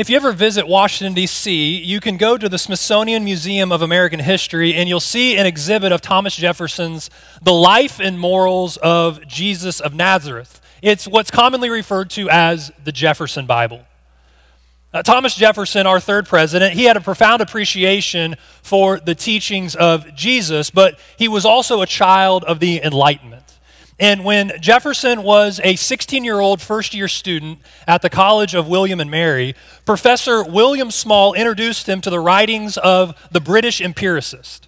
If you ever visit Washington, D.C., you can go to the Smithsonian Museum of American History and you'll see an exhibit of Thomas Jefferson's The Life and Morals of Jesus of Nazareth. It's what's commonly referred to as the Jefferson Bible. Uh, Thomas Jefferson, our third president, he had a profound appreciation for the teachings of Jesus, but he was also a child of the Enlightenment. And when Jefferson was a 16 year old first year student at the College of William and Mary, Professor William Small introduced him to the writings of the British empiricist.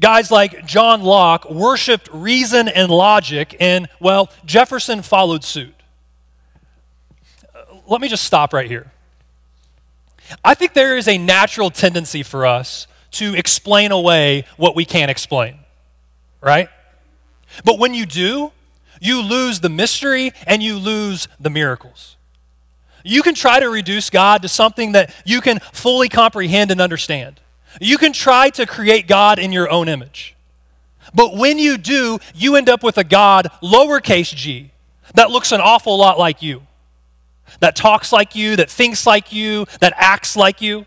Guys like John Locke worshiped reason and logic, and, well, Jefferson followed suit. Uh, let me just stop right here. I think there is a natural tendency for us to explain away what we can't explain, right? But when you do, you lose the mystery and you lose the miracles. You can try to reduce God to something that you can fully comprehend and understand. You can try to create God in your own image. But when you do, you end up with a God, lowercase g, that looks an awful lot like you, that talks like you, that thinks like you, that acts like you.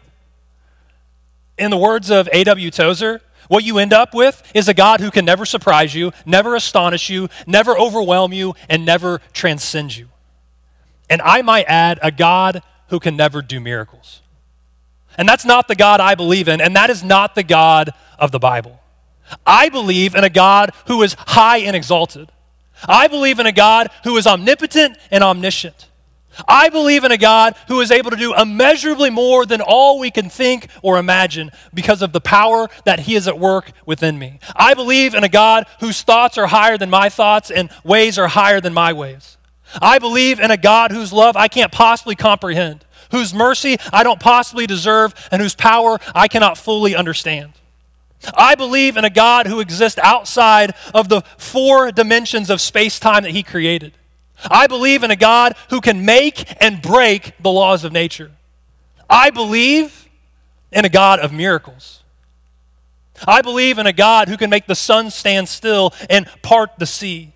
In the words of A.W. Tozer, what you end up with is a God who can never surprise you, never astonish you, never overwhelm you, and never transcend you. And I might add, a God who can never do miracles. And that's not the God I believe in, and that is not the God of the Bible. I believe in a God who is high and exalted. I believe in a God who is omnipotent and omniscient. I believe in a God who is able to do immeasurably more than all we can think or imagine because of the power that He is at work within me. I believe in a God whose thoughts are higher than my thoughts and ways are higher than my ways. I believe in a God whose love I can't possibly comprehend, whose mercy I don't possibly deserve, and whose power I cannot fully understand. I believe in a God who exists outside of the four dimensions of space time that He created. I believe in a God who can make and break the laws of nature. I believe in a God of miracles. I believe in a God who can make the sun stand still and part the sea.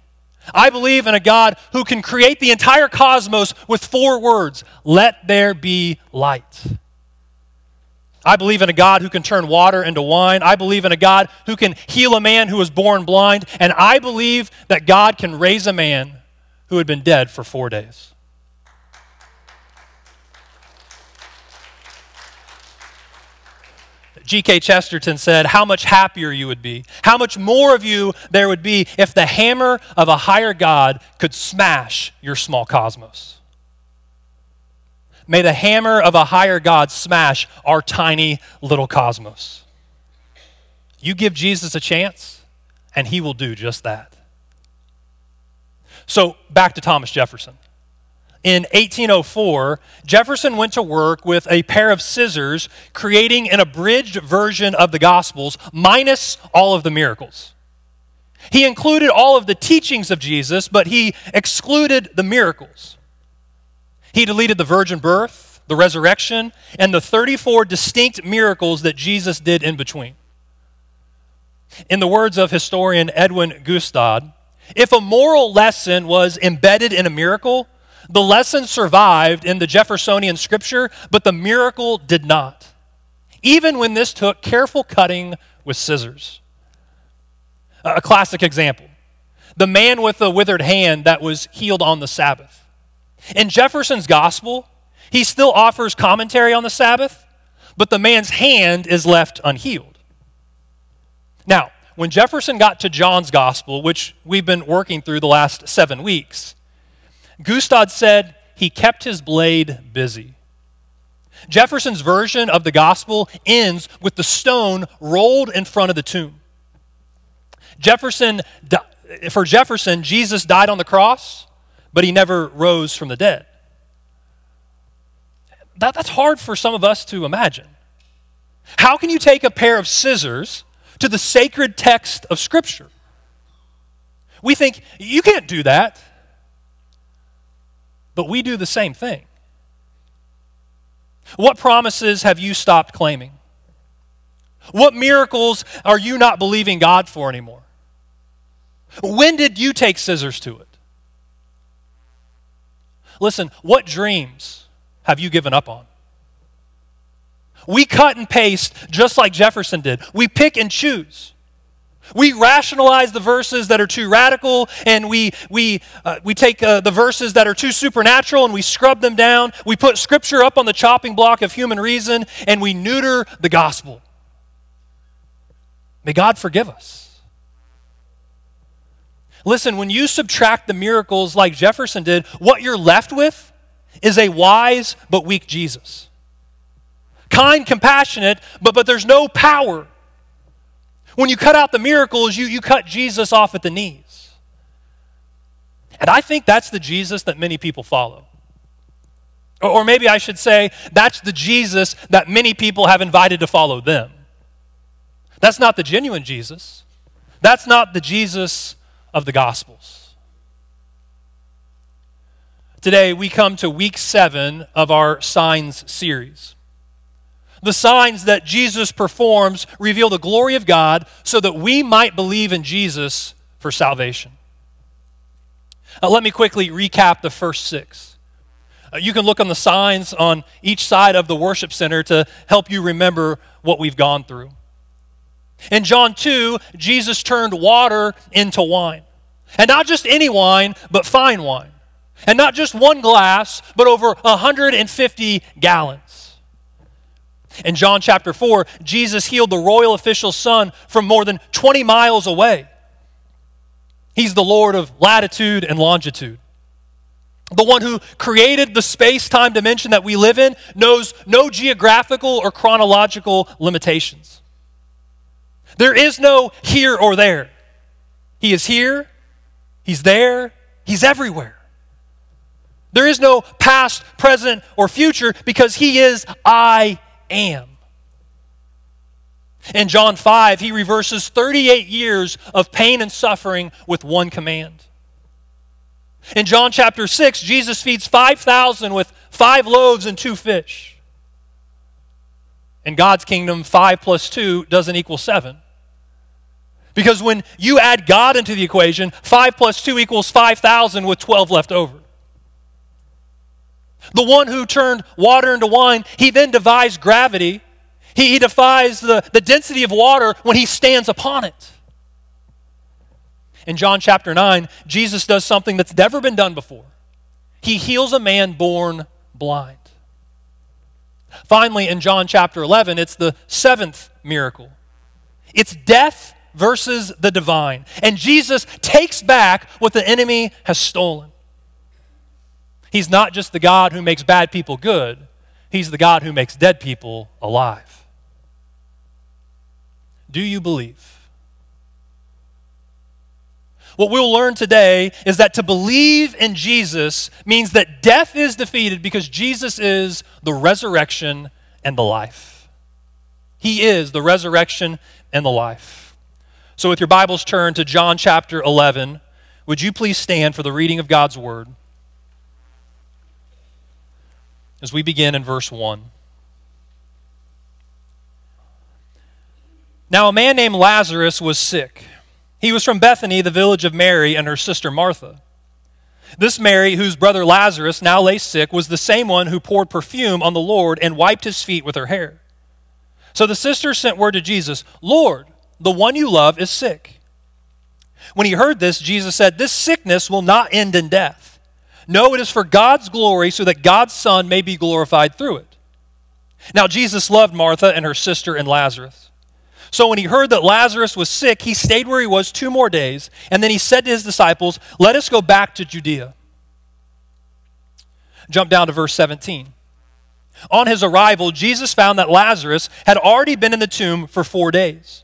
I believe in a God who can create the entire cosmos with four words let there be light. I believe in a God who can turn water into wine. I believe in a God who can heal a man who was born blind. And I believe that God can raise a man who had been dead for four days. G.K. Chesterton said, How much happier you would be, how much more of you there would be if the hammer of a higher God could smash your small cosmos. May the hammer of a higher God smash our tiny little cosmos. You give Jesus a chance, and he will do just that. So, back to Thomas Jefferson. In 1804, Jefferson went to work with a pair of scissors, creating an abridged version of the Gospels, minus all of the miracles. He included all of the teachings of Jesus, but he excluded the miracles. He deleted the virgin birth, the resurrection, and the 34 distinct miracles that Jesus did in between. In the words of historian Edwin Gaustad, if a moral lesson was embedded in a miracle, the lesson survived in the Jeffersonian scripture, but the miracle did not. Even when this took careful cutting with scissors. A classic example the man with the withered hand that was healed on the Sabbath. In Jefferson's gospel, he still offers commentary on the Sabbath, but the man's hand is left unhealed. Now, when Jefferson got to John's gospel, which we've been working through the last seven weeks, Gaustad said he kept his blade busy. Jefferson's version of the gospel ends with the stone rolled in front of the tomb. Jefferson, for Jefferson, Jesus died on the cross, but he never rose from the dead. That, that's hard for some of us to imagine. How can you take a pair of scissors to the sacred text of Scripture. We think, you can't do that. But we do the same thing. What promises have you stopped claiming? What miracles are you not believing God for anymore? When did you take scissors to it? Listen, what dreams have you given up on? We cut and paste just like Jefferson did. We pick and choose. We rationalize the verses that are too radical, and we, we, uh, we take uh, the verses that are too supernatural and we scrub them down. We put Scripture up on the chopping block of human reason, and we neuter the gospel. May God forgive us. Listen, when you subtract the miracles like Jefferson did, what you're left with is a wise but weak Jesus. Kind, compassionate, but, but there's no power. When you cut out the miracles, you, you cut Jesus off at the knees. And I think that's the Jesus that many people follow. Or, or maybe I should say, that's the Jesus that many people have invited to follow them. That's not the genuine Jesus. That's not the Jesus of the Gospels. Today, we come to week seven of our Signs series. The signs that Jesus performs reveal the glory of God so that we might believe in Jesus for salvation. Uh, let me quickly recap the first six. Uh, you can look on the signs on each side of the worship center to help you remember what we've gone through. In John 2, Jesus turned water into wine. And not just any wine, but fine wine. And not just one glass, but over 150 gallons. In John chapter 4, Jesus healed the royal official's son from more than 20 miles away. He's the Lord of latitude and longitude. The one who created the space time dimension that we live in knows no geographical or chronological limitations. There is no here or there. He is here, He's there, He's everywhere. There is no past, present, or future because He is I am. In John 5, he reverses 38 years of pain and suffering with one command. In John chapter 6, Jesus feeds 5,000 with five loaves and two fish. In God's kingdom, 5 plus 2 doesn't equal 7. Because when you add God into the equation, 5 plus 2 equals 5,000 with 12 left over. The one who turned water into wine, he then defies gravity. He, he defies the, the density of water when he stands upon it. In John chapter 9, Jesus does something that's never been done before. He heals a man born blind. Finally, in John chapter 11, it's the seventh miracle. It's death versus the divine. And Jesus takes back what the enemy has stolen. He's not just the God who makes bad people good, He's the God who makes dead people alive. Do you believe? What we'll learn today is that to believe in Jesus means that death is defeated because Jesus is the resurrection and the life. He is the resurrection and the life. So, with your Bibles turned to John chapter 11, would you please stand for the reading of God's word? As we begin in verse 1. Now, a man named Lazarus was sick. He was from Bethany, the village of Mary and her sister Martha. This Mary, whose brother Lazarus now lay sick, was the same one who poured perfume on the Lord and wiped his feet with her hair. So the sisters sent word to Jesus Lord, the one you love is sick. When he heard this, Jesus said, This sickness will not end in death no, it is for God's glory so that God's Son may be glorified through it. Now, Jesus loved Martha and her sister and Lazarus. So when he heard that Lazarus was sick, he stayed where he was two more days, and then he said to his disciples, Let us go back to Judea. Jump down to verse 17. On his arrival, Jesus found that Lazarus had already been in the tomb for four days.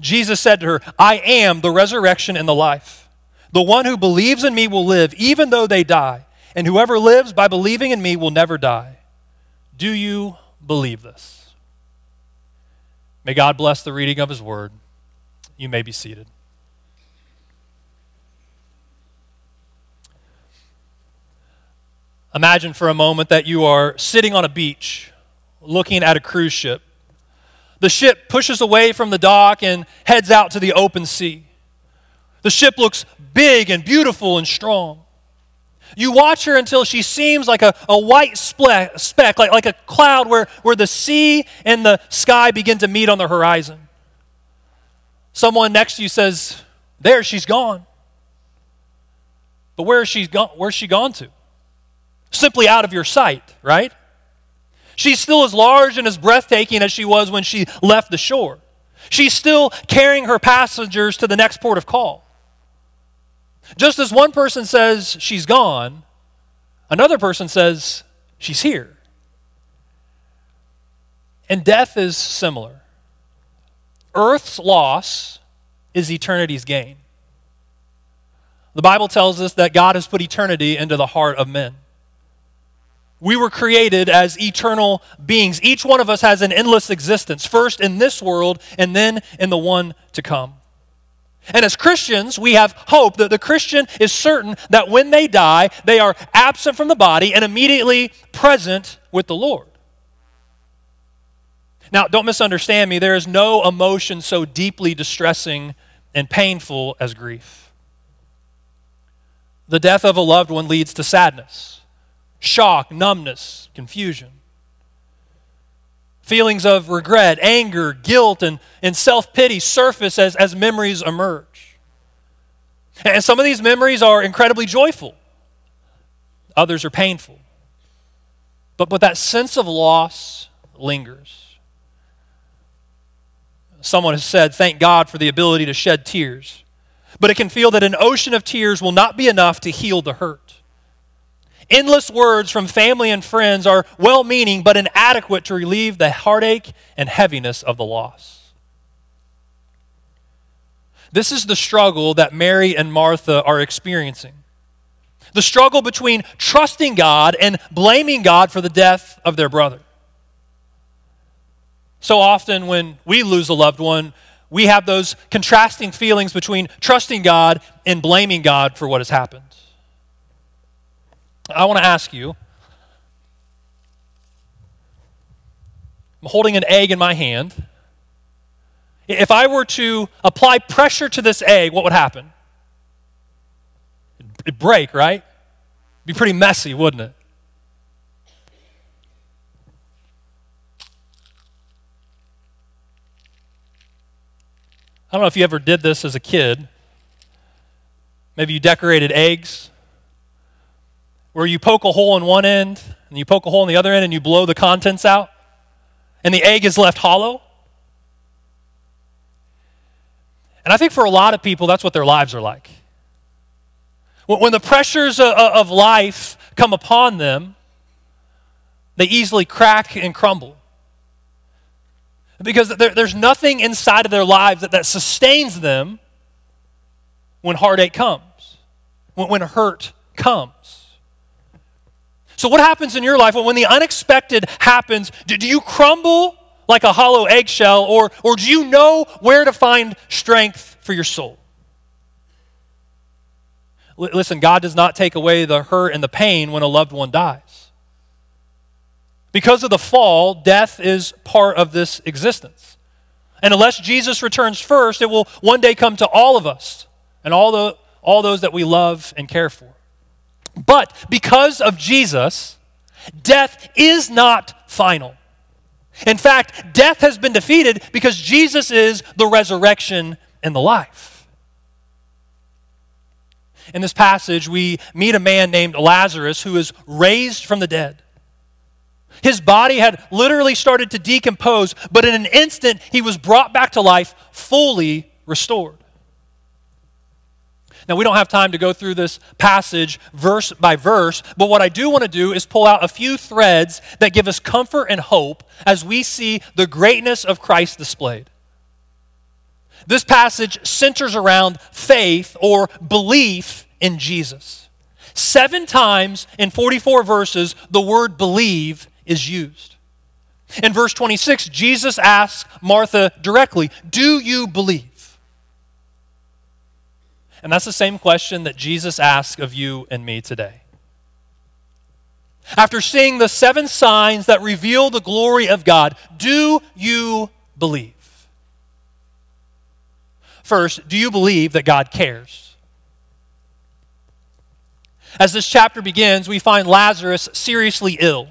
Jesus said to her, I am the resurrection and the life. The one who believes in me will live even though they die, and whoever lives by believing in me will never die. Do you believe this. May God bless the reading of his word. You may be seated. Imagine for a moment that you are sitting on a beach looking at a cruise ship. The ship pushes away from the dock and heads out to the open sea. The ship looks big and beautiful and strong. You watch her until she seems like a, a white speck, like, like a cloud where, where the sea and the sky begin to meet on the horizon. Someone next to you says, There, she's gone. But where is she gone, where's she gone to? simply out of your sight, right? She's still as large and as breathtaking as she was when she left the shore. She's still carrying her passengers to the next port of call. Just as one person says she's gone, another person says she's here. And death is similar. Earth's loss is eternity's gain. The Bible tells us that God has put eternity into the heart of men. We were created as eternal beings. Each one of us has an endless existence, first in this world and then in the one to come. And as Christians, we have hope that the Christian is certain that when they die, they are absent from the body and immediately present with the Lord. Now, don't misunderstand me. There is no emotion so deeply distressing and painful as grief. The death of a loved one leads to sadness shock, numbness, confusion. Feelings of regret, anger, guilt, and, and self pity surface as, as memories emerge. And some of these memories are incredibly joyful, others are painful. But, but that sense of loss lingers. Someone has said, Thank God for the ability to shed tears. But it can feel that an ocean of tears will not be enough to heal the hurt. Endless words from family and friends are well meaning but inadequate to relieve the heartache and heaviness of the loss. This is the struggle that Mary and Martha are experiencing. The struggle between trusting God and blaming God for the death of their brother. So often, when we lose a loved one, we have those contrasting feelings between trusting God and blaming God for what has happened. I want to ask you I'm holding an egg in my hand. If I were to apply pressure to this egg, what would happen? It'd break, right? It'd be pretty messy, wouldn't it? I don't know if you ever did this as a kid. Maybe you decorated eggs where you poke a hole in one end and you poke a hole in the other end and you blow the contents out and the egg is left hollow? And I think for a lot of people, that's what their lives are like. When the pressures of life come upon them, they easily crack and crumble. Because there's nothing inside of their lives that, sustains them when heartache comes, when hurt comes. So, what happens in your life when the unexpected happens? Do, do you crumble like a hollow eggshell, or, or do you know where to find strength for your soul? L- listen, God does not take away the hurt and the pain when a loved one dies. Because of the fall, death is part of this existence. And unless Jesus returns first, it will one day come to all of us and all, the, all those that we love and care for. But because of Jesus, death is not final. In fact, death has been defeated because Jesus is the resurrection and the life. In this passage, we meet a man named Lazarus who is raised from the dead. His body had literally started to decompose, but in an instant, he was brought back to life, fully restored. Now, we don't have time to go through this passage verse by verse, but what I do want to do is pull out a few threads that give us comfort and hope as we see the greatness of Christ displayed. This passage centers around faith or belief in Jesus. Seven times in 44 verses, the word believe is used. In verse 26, Jesus asks Martha directly, Do you believe? And that's the same question that Jesus asks of you and me today. After seeing the seven signs that reveal the glory of God, do you believe? First, do you believe that God cares? As this chapter begins, we find Lazarus seriously ill.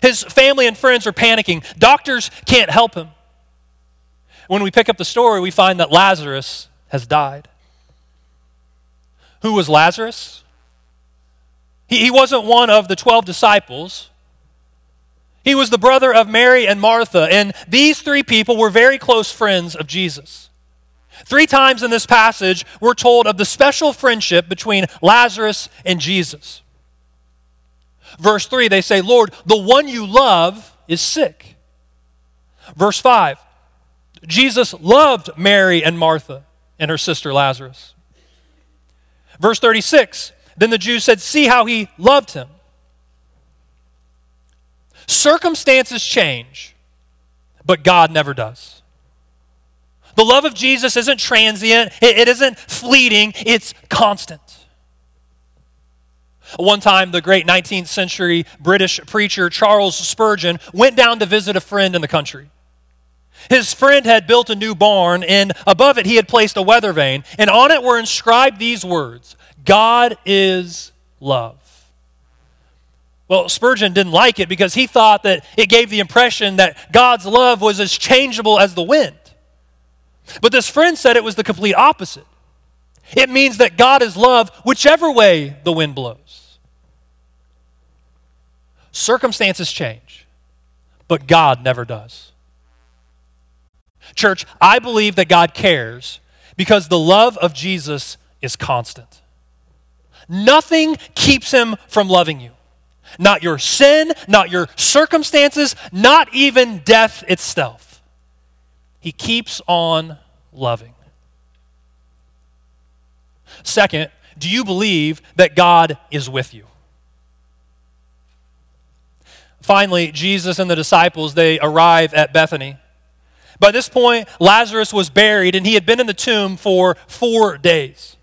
His family and friends are panicking. Doctors can't help him. When we pick up the story, we find that Lazarus has died. Who was Lazarus? He, he wasn't one of the 12 disciples. He was the brother of Mary and Martha, and these three people were very close friends of Jesus. Three times in this passage, we're told of the special friendship between Lazarus and Jesus. Verse 3, they say, Lord, the one you love is sick. Verse 5, Jesus loved Mary and Martha and her sister Lazarus. Verse 36, then the Jews said, See how he loved him. Circumstances change, but God never does. The love of Jesus isn't transient, it, isn't fleeting, it's constant. One time, the great 19th century British preacher Charles Spurgeon went down to visit a friend in the country. His friend had built a new barn, and above it he had placed a weather vane, and on it were inscribed these words God is love. Well, Spurgeon didn't like it because he thought that it gave the impression that God's love was as changeable as the wind. But this friend said it was the complete opposite. It means that God is love whichever way the wind blows. Circumstances change, but God never does. Church, I believe that God cares because the love of Jesus is constant. Nothing keeps him from loving you. Not your sin, not your circumstances, not even death itself. He keeps on loving. Second, do you believe that God is with you? Finally, Jesus and the disciples, they arrive at Bethany. By this point, Lazarus was buried and he had been in the tomb for four days.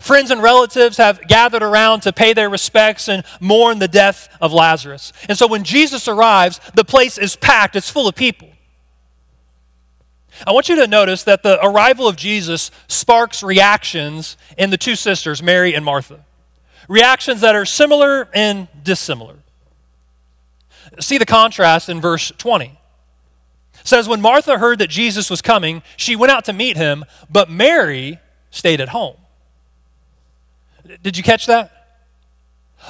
Friends and relatives have gathered around to pay their respects and mourn the death of Lazarus. And so when Jesus arrives, the place is packed, it's full of people. I want you to notice that the arrival of Jesus sparks reactions in the two sisters, Mary and Martha. Reactions that are similar and dissimilar. See the contrast in verse 20. Says, When Martha heard that Jesus was coming, she went out to meet him, but Mary stayed at home. Did you catch that?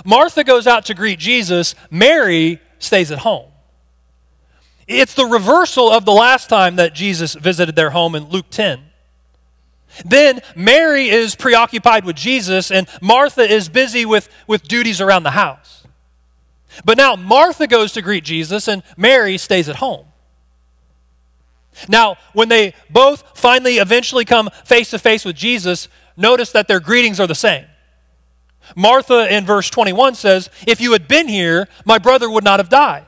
Martha goes out to greet Jesus, Mary stays at home. It's the reversal of the last time that Jesus visited their home in Luke 10. Then Mary is preoccupied with Jesus, and Martha is busy with, with duties around the house. But now Martha goes to greet Jesus, and Mary stays at home. Now, when they both finally eventually come face to face with Jesus, notice that their greetings are the same. Martha in verse 21 says, If you had been here, my brother would not have died.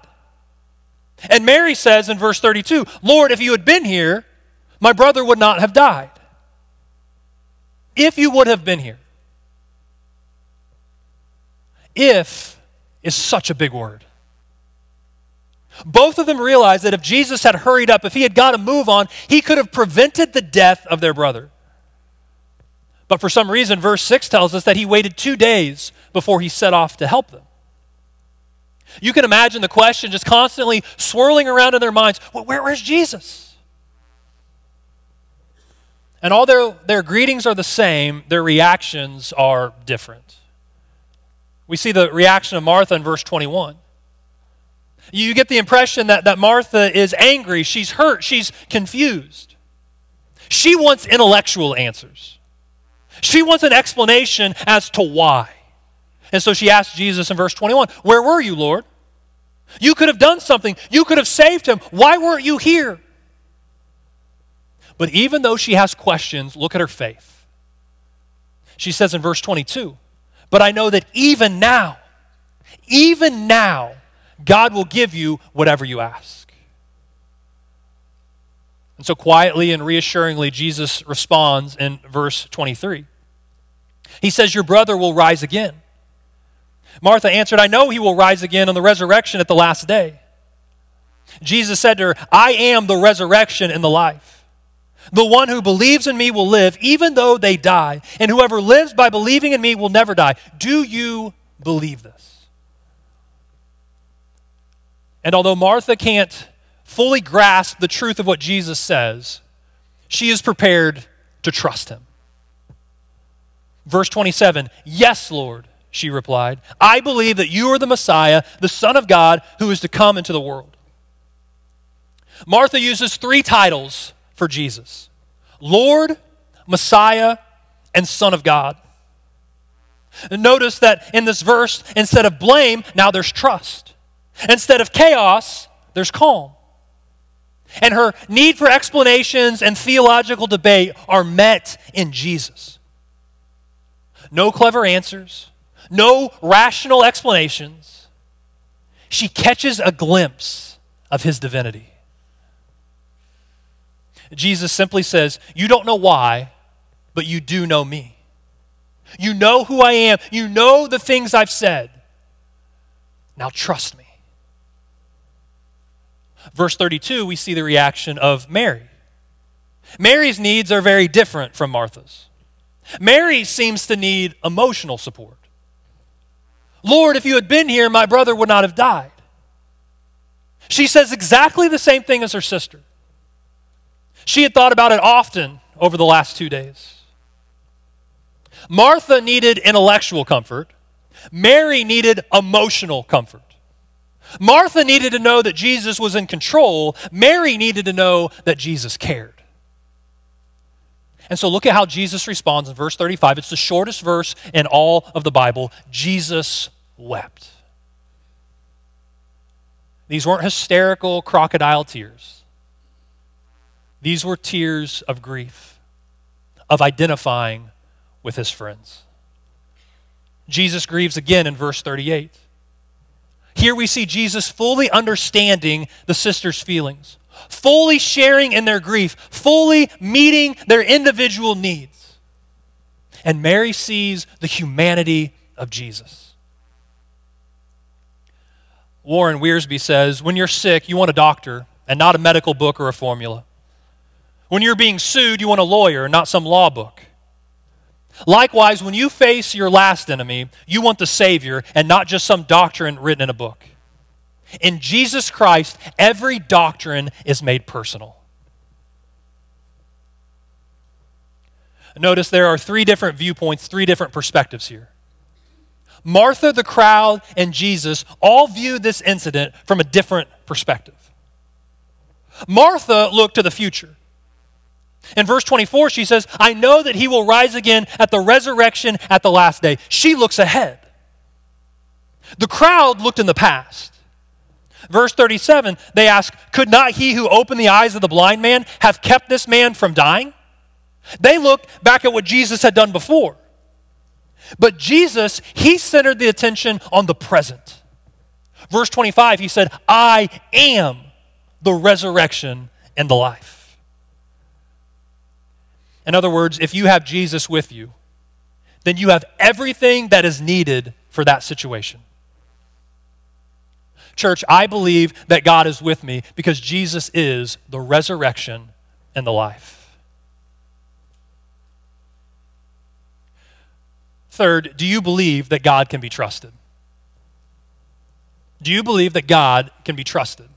And Mary says in verse 32, Lord, if you had been here, my brother would not have died. If you would have been here. If is such a big word. Both of them realized that if Jesus had hurried up, if he had got to move on, he could have prevented the death of their brother. But for some reason, verse 6 tells us that he waited two days before he set off to help them. You can imagine the question just constantly swirling around in their minds well, where, where's Jesus? And all their, their greetings are the same, their reactions are different. We see the reaction of Martha in verse 21. You get the impression that, that Martha is angry, she's hurt, she's confused. She wants intellectual answers. She wants an explanation as to why. And so she asks Jesus in verse 21, Where were you, Lord? You could have done something. You could have saved him. Why weren't you here? But even though she has questions, look at her faith. She says in verse 22, But I know that even now, even now, God will give you whatever you ask. And so, quietly and reassuringly, Jesus responds in verse 23. He says, Your brother will rise again. Martha answered, I know he will rise again on the resurrection at the last day. Jesus said to her, I am the resurrection and the life. The one who believes in me will live even though they die, and whoever lives by believing in me will never die. Do you believe this? And although Martha can't fully grasp the truth of what Jesus says, she is prepared to trust him. Verse 27 Yes, Lord, she replied. I believe that you are the Messiah, the Son of God, who is to come into the world. Martha uses three titles for Jesus Lord, Messiah, and Son of God. Notice that in this verse, instead of blame, now there's trust. Instead of chaos, there's calm. And her need for explanations and theological debate are met in Jesus. No clever answers, no rational explanations. She catches a glimpse of his divinity. Jesus simply says, You don't know why, but you do know me. You know who I am. You know the things I've said. Now trust me. Verse 32, we see the reaction of Mary. Mary's needs are very different from Martha's. Mary seems to need emotional support. Lord, if you had been here, my brother would not have died. She says exactly the same thing as her sister. She had thought about it often over the last two days. Martha needed intellectual comfort, Mary needed emotional comfort. Martha needed to know that Jesus was in control, Mary needed to know that Jesus cared. And so look at how Jesus responds in verse 35. It's the shortest verse in all of the Bible. Jesus wept. These weren't hysterical crocodile tears. These were tears of grief, of identifying with his friends. Jesus grieves again in verse 38. Here we see Jesus fully understanding the sister's feelings, fully sharing in their grief, fully meeting their individual needs. And Mary sees the humanity of Jesus. Warren Wiersbe says when you're sick, you want a doctor and not a medical book or a formula. When you're being sued, you want a lawyer, and not some law book. Likewise, when you face your last enemy, you want the Savior and not just some doctrine written in a book. In Jesus Christ, every doctrine is made personal. Notice there are three different viewpoints, three different perspectives here. Martha, the crowd, and Jesus all view this incident from a different perspective. Martha looked to the future. In verse 24, she says, I know that he will rise again at the resurrection at the last day. She looks ahead. The crowd looked in the past. Verse 37, they ask, Could not he who opened the eyes of the blind man have kept this man from dying? They looked back at what Jesus had done before. But Jesus, he centered the attention on the present. Verse 25, he said, I am the resurrection and the life. In other words, if you have Jesus with you, then you have everything that is needed for that situation. Church, I believe that God is with me because Jesus is the resurrection and the life. Third, do you believe that God can be trusted? Do you believe that God can be trusted?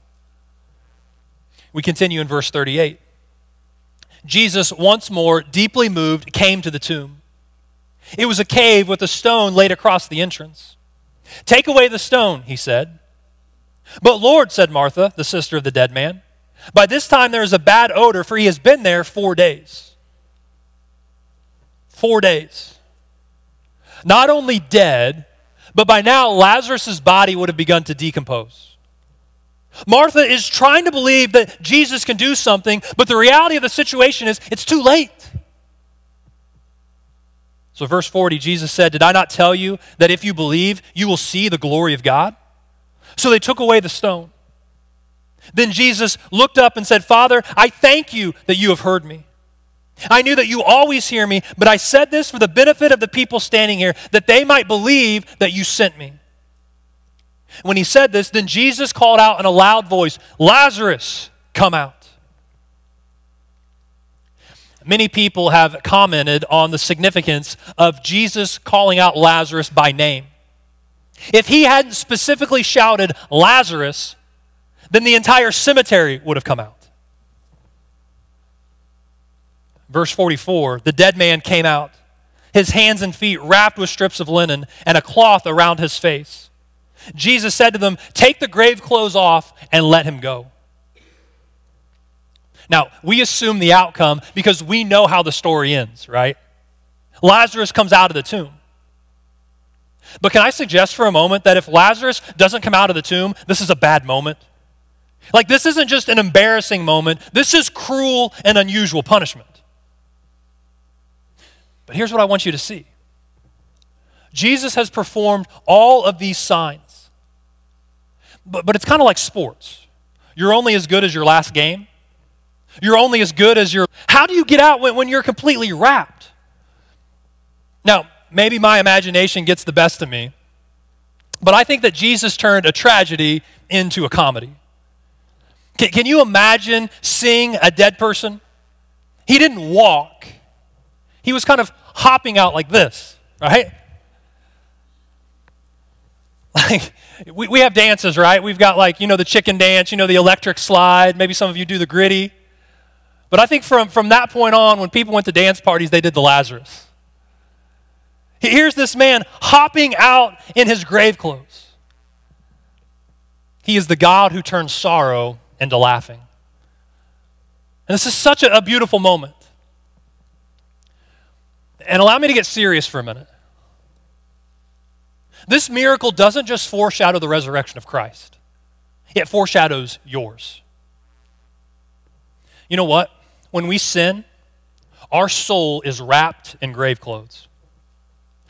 We continue in verse 38. Jesus, once more, deeply moved, came to the tomb. It was a cave with a stone laid across the entrance. Take away the stone, he said. But Lord, said Martha, the sister of the dead man, by this time there is a bad odor, for he has been there four days. Four days. Not only dead, but by now Lazarus' body would have begun to decompose. Martha is trying to believe that Jesus can do something, but the reality of the situation is it's too late. So, verse 40, Jesus said, Did I not tell you that if you believe, you will see the glory of God? So they took away the stone. Then Jesus looked up and said, Father, I thank you that you have heard me. I knew that you always hear me, but I said this for the benefit of the people standing here, that they might believe that you sent me. When he said this, then Jesus called out in a loud voice, Lazarus, come out. Many people have commented on the significance of Jesus calling out Lazarus by name. If he hadn't specifically shouted, Lazarus, then the entire cemetery would have come out. Verse 44 the dead man came out, his hands and feet wrapped with strips of linen and a cloth around his face. Jesus said to them, Take the grave clothes off and let him go. Now, we assume the outcome because we know how the story ends, right? Lazarus comes out of the tomb. But can I suggest for a moment that if Lazarus doesn't come out of the tomb, this is a bad moment? Like, this isn't just an embarrassing moment, this is cruel and unusual punishment. But here's what I want you to see Jesus has performed all of these signs. But, but it's kind of like sports. You're only as good as your last game. You're only as good as your. How do you get out when, when you're completely wrapped? Now, maybe my imagination gets the best of me, but I think that Jesus turned a tragedy into a comedy. Can, can you imagine seeing a dead person? He didn't walk, he was kind of hopping out like this, right? Like, we, we have dances, right? We've got like, you know, the chicken dance, you know, the electric slide. Maybe some of you do the Griddy. But I think from, from that point on, when people went to dance parties, they did the Lazarus. Here's this man hopping out in his grave clothes. He is the God who turns sorrow into laughing. And this is such a, a beautiful moment. And allow me to get serious for a minute. This miracle doesn't just foreshadow the resurrection of Christ, it foreshadows yours. You know what? When we sin, our soul is wrapped in grave clothes.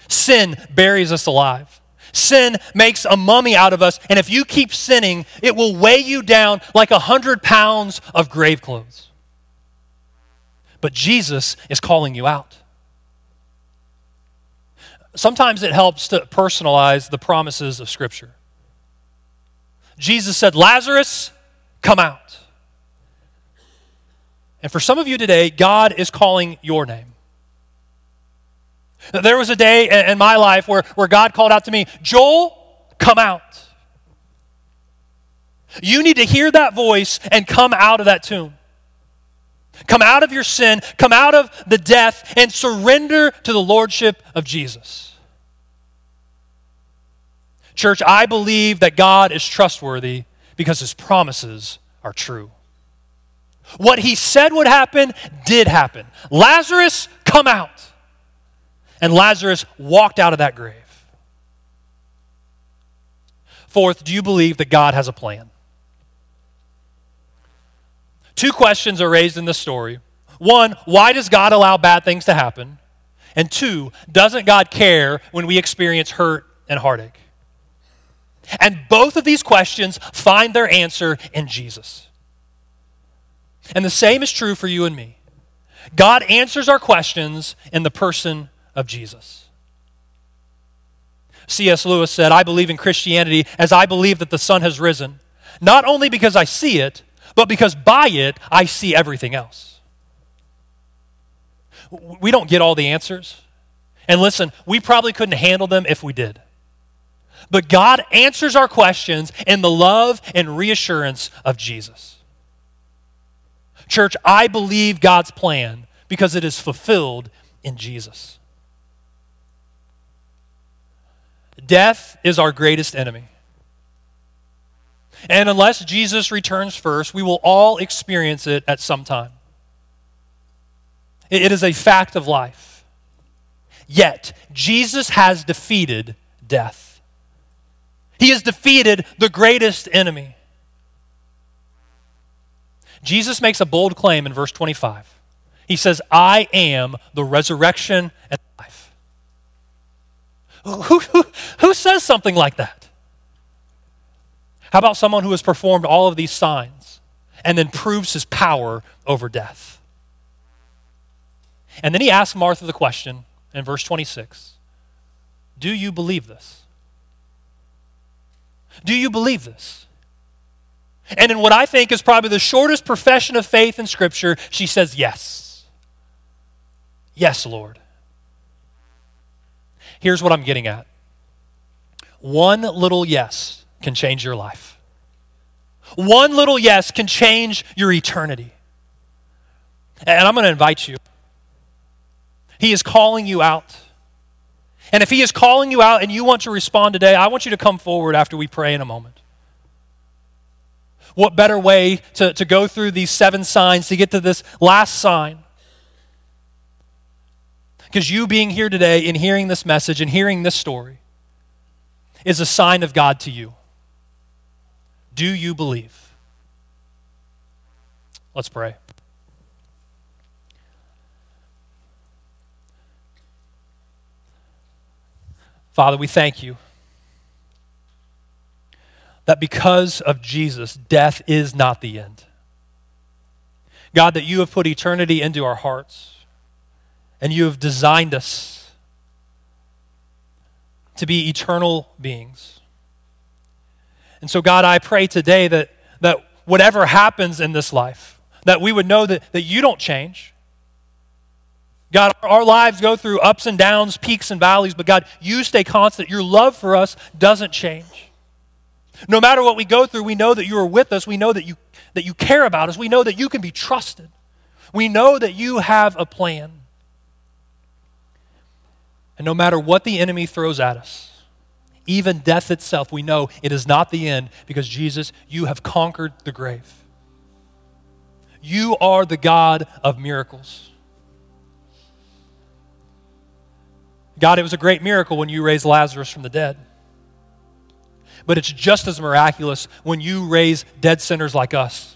Sin buries us alive. Sin makes a mummy out of us, and if you keep sinning, it will weigh you down like a hundred pounds of grave clothes. But Jesus is calling you out. Sometimes it helps to personalize the promises of Scripture. Jesus said, Lazarus, come out. And for some of you today, God is calling your name. There was a day in my life where, where God called out to me, Joel, come out. You need to hear that voice and come out of that tomb. Come out of your sin, come out of the death, and surrender to the lordship of Jesus. Church, I believe that God is trustworthy because his promises are true. What he said would happen did happen. Lazarus, come out. And Lazarus walked out of that grave. Fourth, do you believe that God has a plan? Two questions are raised in the story. One, why does God allow bad things to happen? And two, doesn't God care when we experience hurt and heartache? And both of these questions find their answer in Jesus. And the same is true for you and me. God answers our questions in the person of Jesus. C.S. Lewis said, I believe in Christianity as I believe that the sun has risen, not only because I see it, but because by it I see everything else. We don't get all the answers. And listen, we probably couldn't handle them if we did. But God answers our questions in the love and reassurance of Jesus. Church, I believe God's plan because it is fulfilled in Jesus. Death is our greatest enemy. And unless Jesus returns first, we will all experience it at some time. It is a fact of life. Yet, Jesus has defeated death. He has defeated the greatest enemy. Jesus makes a bold claim in verse 25. He says, I am the resurrection and life. Who, who, who says something like that? How about someone who has performed all of these signs? and then proves his power over death. And then he asks Martha the question in verse 26 Do you believe this? Do you believe this? And in what I think is probably the shortest profession of faith in Scripture, she says, Yes. Yes, Lord. Here's what I'm getting at one little yes can change your life, one little yes can change your eternity. And I'm going to invite you. He is calling you out. And if He is calling you out and you want to respond today, I want you to come forward after we pray in a moment. What better way to, to go through these seven signs to get to this last sign? Because you being here today and hearing this message and hearing this story is a sign of God to you. Do you believe? Let's pray. Father, we thank you that because of Jesus, death is not the end. God, that you have put eternity into our hearts and you have designed us to be eternal beings. And so, God, I pray today that, that whatever happens in this life, that we would know that, that you don't change. God, our lives go through ups and downs, peaks and valleys, but God, you stay constant. Your love for us doesn't change. No matter what we go through, we know that you are with us. We know that you, that you care about us. We know that you can be trusted. We know that you have a plan. And no matter what the enemy throws at us, even death itself, we know it is not the end because Jesus, you have conquered the grave. You are the God of miracles. God, it was a great miracle when you raised Lazarus from the dead. But it's just as miraculous when you raise dead sinners like us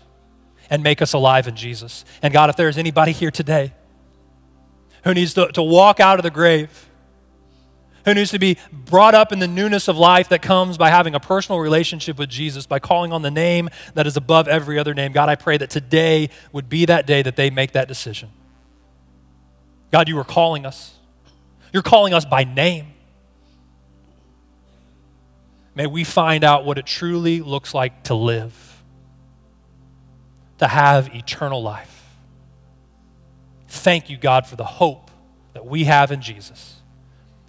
and make us alive in Jesus. And God, if there is anybody here today who needs to, to walk out of the grave, who needs to be brought up in the newness of life that comes by having a personal relationship with Jesus, by calling on the name that is above every other name. God, I pray that today would be that day that they make that decision. God, you are calling us. You're calling us by name. May we find out what it truly looks like to live, to have eternal life. Thank you, God, for the hope that we have in Jesus.